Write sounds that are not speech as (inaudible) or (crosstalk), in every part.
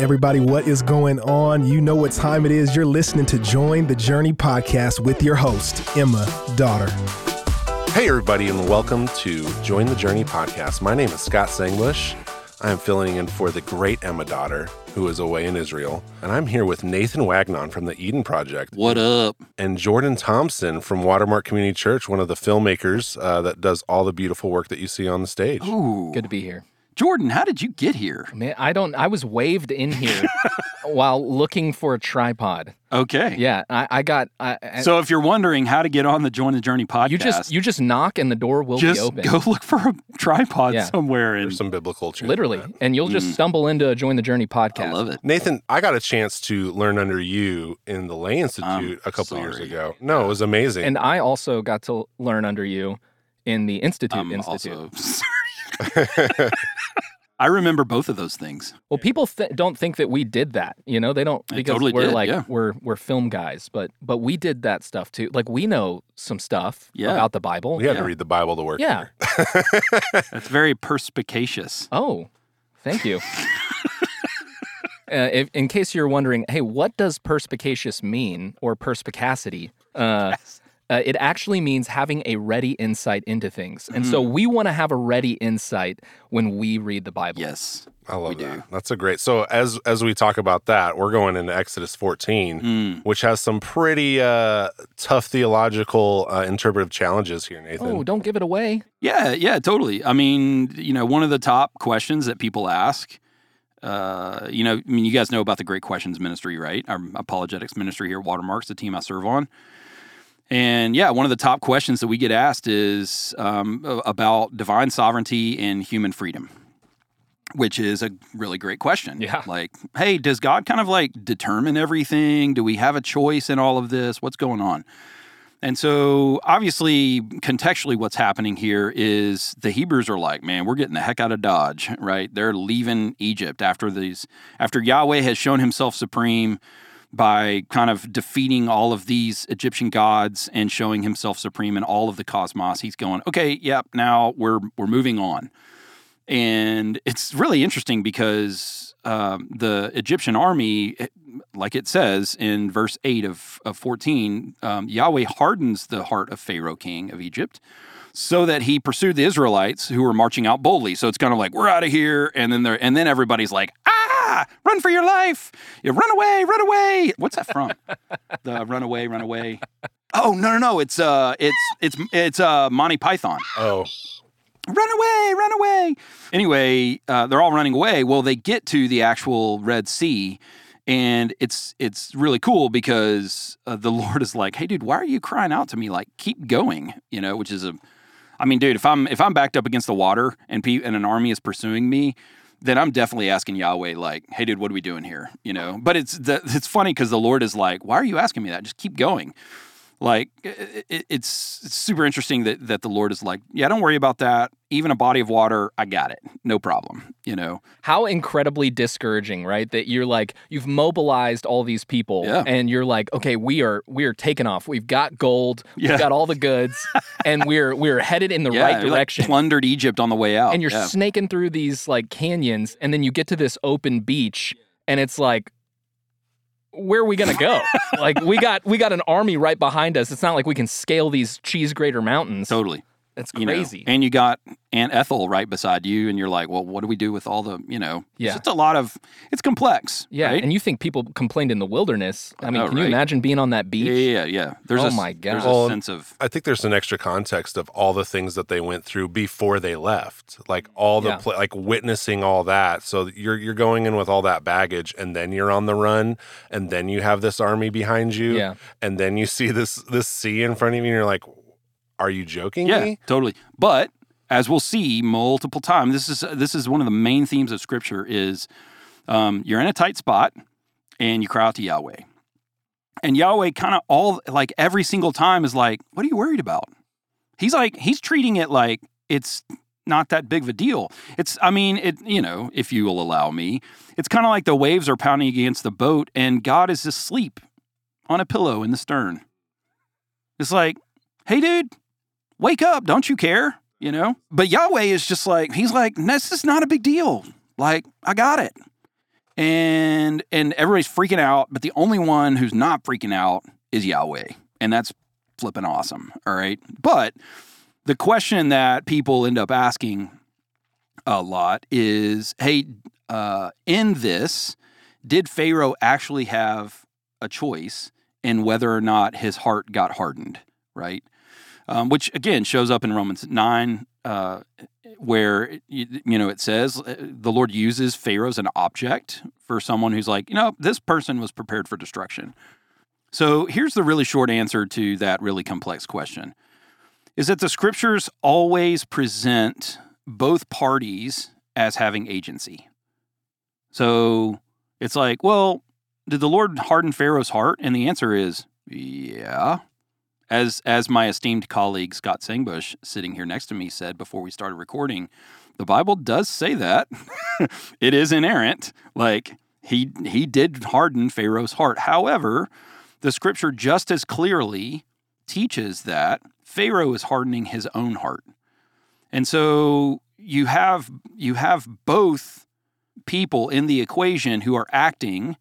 Everybody, what is going on? You know what time it is. You're listening to Join the Journey podcast with your host, Emma Daughter. Hey, everybody, and welcome to Join the Journey podcast. My name is Scott Sangbush. I am filling in for the great Emma Daughter, who is away in Israel. And I'm here with Nathan Wagnon from the Eden Project What up? and Jordan Thompson from Watermark Community Church, one of the filmmakers uh, that does all the beautiful work that you see on the stage. Ooh. Good to be here. Jordan, how did you get here? Man, I don't. I was waved in here (laughs) while looking for a tripod. Okay. Yeah, I, I got. I, I- So if you're wondering how to get on the Join the Journey podcast, you just you just knock and the door will just be open. go look for a tripod Yeah. somewhere and some biblical truth. Literally, that. and you'll just mm. stumble into a join the journey podcast. I love it. Nathan, I got a chance to learn under you in the Lay Institute a couple years ago. No, it was amazing. And I also got to learn under you in the Institute I'm Institute. (laughs) also (laughs) I remember both of those things. Well, people th- don't think that we did that. You know, they don't because totally we're did, like yeah. we're we're film guys, but but we did that stuff too. Like we know some stuff Yeah. about the Bible. we had Yeah. to read the Bible to work. Yeah. (laughs) That's very perspicacious. Oh, thank you. (laughs) Uh, if, in case you're wondering, hey, what does perspicacious mean or perspicacity? Uh, uh, it actually means having a ready insight into things. And so Mm-hmm. we want to have a ready insight when we read the Bible. Yes. I love We that. do. That's a great. So as as we talk about that, we're going into Exodus 14, Mm. which has some pretty uh, tough theological uh, interpretive challenges here, Nathan. Oh, don't give it away. Yeah, yeah, totally. I mean, you know, one of the top questions that people ask, uh, you know, I mean, you guys know about the Great Questions Ministry, right? Our apologetics ministry here at Watermarks, the team I serve on. And yeah, one of the top questions that we get asked is um, about divine sovereignty and human freedom, which is a really great question. Yeah. Like, hey, does God kind of like determine everything? Do we have a choice in all of this? What's going on? And so, obviously, contextually, what's happening here is the Hebrews are like, man, we're getting the heck out of Dodge, right? They're leaving Egypt after these, after Yahweh has shown himself supreme by kind of defeating all of these Egyptian gods and showing himself supreme in all of the cosmos. He's going, okay, yep, now we're we're moving on. And it's really interesting because um, the Egyptian army, eh, like it says in verse 8 of, of 14, um, Yahweh hardens the heart of Pharaoh, king of Egypt, so that he pursued the Israelites who were marching out boldly. So it's kind of like, we're out of here. And then, and then everybody's like, ah, run for your life. You run away, run away. What's that from? (laughs) the run away, run away. Oh, no, no, no. It's, uh, it's, it's, it's uh, Monty Python Oh, run away, run away. Anyway, uh, they're all running away. Well, they get to the actual Red Sea, and it's it's really cool because uh, the (laughs) Lord is like, "Hey, dude, why are you crying out to me? Like, keep going." You know, which is a, I mean, dude, if I'm if I'm backed up against the water and pe- and an army is pursuing me. Then I'm definitely asking Yahweh, like, "Hey, dude, what are we doing here?" You know. But it's the, it's funny because the Lord is like, "Why are you asking me that? Just keep going." Like it, it- it's, it's super interesting that that the lord is like yeah don't worry about that even a body of water i got it no problem you know How incredibly discouraging, right? That you're like you've mobilized all these people, Yeah. and you're like, okay, we are we are taking off. We've got gold. Yeah. We've got all the goods, (laughs) and we're we're headed in the yeah right you're, like, direction. plundered egypt on the way out and you're snaking through these like canyons and then you get to this open beach and it's like where are we gonna go? (laughs) Like we got we got an army right behind us. It's not like we can scale these cheese grater mountains. Totally that's you know crazy and you got aunt ethel right beside you and you're like well what do we do with all the you know Yeah. it's just a lot of it's complex yeah right? and you think people complained in the wilderness i mean know, can you imagine being on that beach yeah yeah yeah there's Oh a, my there's God. a Well, sense of I think there's an extra context of all the things that they went through before they left, like all the Yeah. pla like witnessing all that. So you're you're going in with all that baggage, and then you're on the run, and then you have this army behind you, Yeah. and then you see this this sea in front of you, and you're like, "Are you joking Yeah, me?" totally. But as we'll see multiple times, this is this is one of the main themes of Scripture is um, you're in a tight spot and you cry out to Yahweh, and Yahweh kind of all like every single time is like, "What are you worried about?" He's like he's treating it like it's not that big of a deal. It's I mean it you know if you will allow me, it's kind of like the waves are pounding against the boat and God is asleep on a pillow in the stern. It's like, hey dude, wake up, don't you care? You know? But Yahweh is just like, he's like, this is not a big deal. Like, I got it. and and everybody's freaking out, but the only one who's not freaking out is Yahweh, and that's flipping awesome. All right, but the question that people end up asking a lot is, hey, uh, in this, did Pharaoh actually have a choice in whether or not his heart got hardened? Right, um, which again shows up in Romans nine. Uh, where you, you know it says uh, the Lord uses Pharaoh as an object for someone who's like, you know, this person was prepared for destruction. So here's the really short answer to that really complex question is that the scriptures always present both parties as having agency. So it's like, well, did the Lord harden Pharaoh's heart? And the answer is yeah. As as my esteemed colleague Scott Sangbush sitting here next to me said before we started recording, the Bible does say that. (laughs) it is inerrant. Like he he did harden Pharaoh's heart. However, the scripture just as clearly teaches that Pharaoh is hardening his own heart. And so you have you have both people in the equation who are acting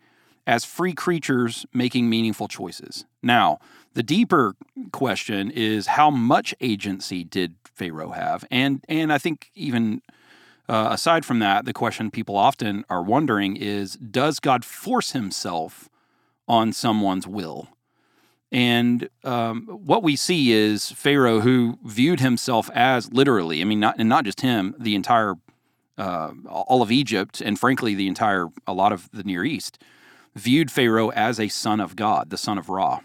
as free creatures making meaningful choices. Now, the deeper question is how much agency did Pharaoh have? And and I think even uh, aside from that, the question people often are wondering is does God force himself on someone's will? And um, what we see is Pharaoh, who viewed himself as literally, I mean, not, and not just him, the entire, uh, all of Egypt, and frankly, the entire, a lot of the Near East, viewed Pharaoh as a son of God, the son of Ra.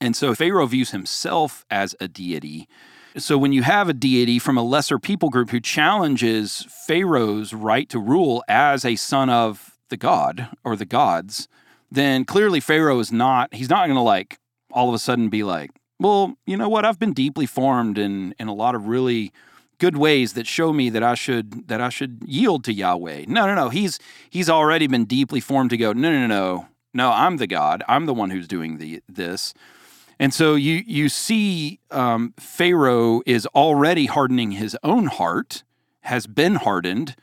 And so Pharaoh views himself as a deity. So when you have a deity from a lesser people group who challenges Pharaoh's right to rule as a son of the god or the gods, then clearly Pharaoh is not, he's not going to like all of a sudden be like, well, you know what? I've been deeply formed in, in a lot of really good ways that show me that I should that I should yield to Yahweh. No, no, no. He's he's already been deeply formed to go. No, no, no, no. No, I'm the God. I'm the one who's doing the this. And so you you see um, Pharaoh is already hardening his own heart, has been hardened.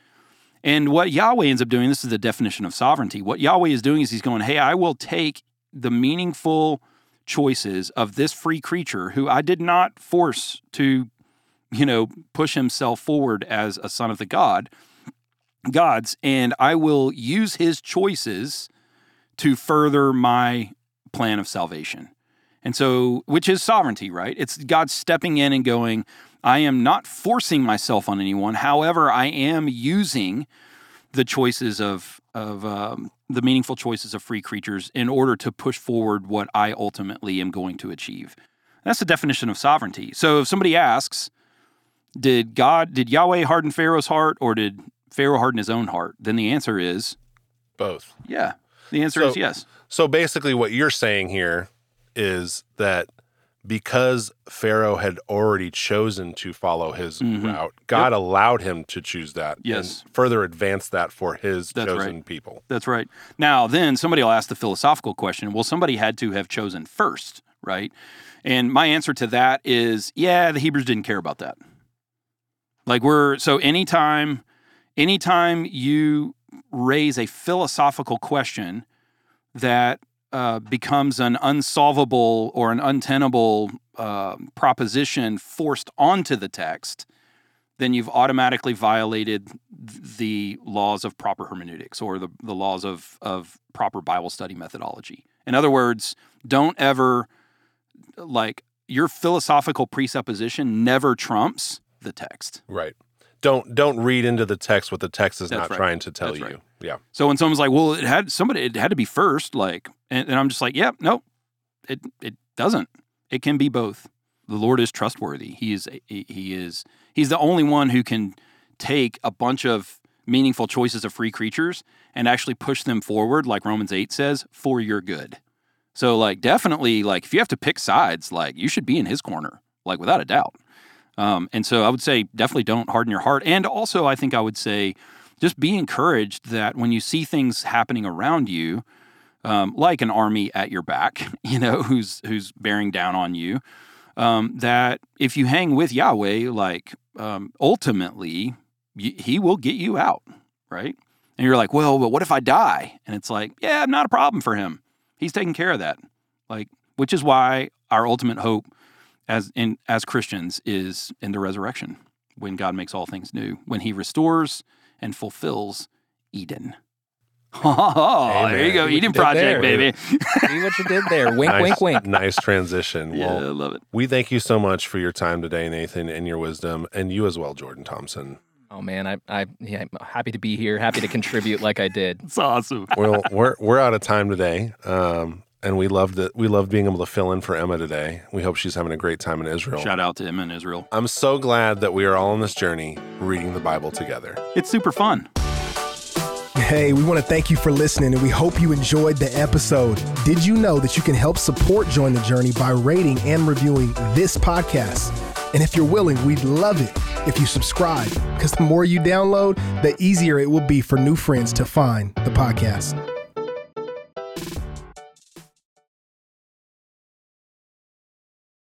And what Yahweh ends up doing, this is the definition of sovereignty. What Yahweh is doing is he's going, hey, I will take the meaningful choices of this free creature who I did not force to, you know, push himself forward as a son of the God, gods, and I will use his choices to further my plan of salvation. And so, which is sovereignty, right? It's God stepping in and going, I am not forcing myself on anyone. However, I am using the choices of of um, the meaningful choices of free creatures in order to push forward what I ultimately am going to achieve. That's the definition of sovereignty. So if somebody asks, did God, did Yahweh harden Pharaoh's heart or did Pharaoh harden his own heart? Then the answer is both. Yeah. The answer So- is yes. So basically, what you're saying here is that because Pharaoh had already chosen to follow his Mhm. route, God allowed him to choose that Yes. and further advance that for his That's chosen right. people. That's right. Now, then somebody will ask the philosophical question well, somebody had to have chosen first, right? And my answer to that is yeah, the Hebrews didn't care about that. Like, we're so anytime, anytime you raise a philosophical question that uh, becomes an unsolvable or an untenable uh, proposition forced onto the text, then you've automatically violated th- the laws of proper hermeneutics or the, the laws of, of proper Bible study methodology. In other words, don't ever, like, your philosophical presupposition never trumps the text. Right. Don't don't read into the text what the text is That's not right. trying to tell That's you. right. Yeah. So when someone's like, "Well, it had somebody, it had to be first, like, and, and I'm just like, "Yep, no, it it doesn't. It can be both. The Lord is trustworthy. He is he he is he's the only one who can take a bunch of meaningful choices of free creatures and actually push them forward, like Romans eight says, for your good. So like definitely like if you have to pick sides, like you should be in His corner, like without a doubt. Um, and so I would say definitely don't harden your heart. And also, I think I would say just be encouraged that when you see things happening around you, um, like an army at your back, (laughs) you know, who's who's bearing down on you, um, that if you hang with Yahweh, like um, ultimately y- He will get you out, right? And you're like, well, but what if I die? And it's like, yeah, not a problem for him. He's taking care of that. Like, which is why our ultimate hope as in as Christians is in the resurrection, when God makes all things new, when He restores and fulfills Eden. (laughs) Oh, there you go, See what you Eden did Project, there. baby. See what you did there? (laughs) Wink, nice, wink, wink. Nice transition. yeah, I love it. we thank you so much for your time today, Nathan, and your wisdom, and you as well, Jordan Thompson. Oh man, I, I, yeah, I'm happy to be here. Happy to contribute like I did. (laughs) It's awesome. well, we're we're out of time today, um, and we loved it. We loved being able to fill in for Emma today. We hope she's having a great time in Israel. Shout out to Emma in Israel. I'm so glad that we are all on this journey reading the Bible together. It's super fun. Hey, we want to thank you for listening and we hope you enjoyed the episode. Did you know that you can help support Join the Journey by rating and reviewing this podcast? And if you're willing, we'd love it if you subscribe because the more you download, the easier it will be for new friends to find the podcast.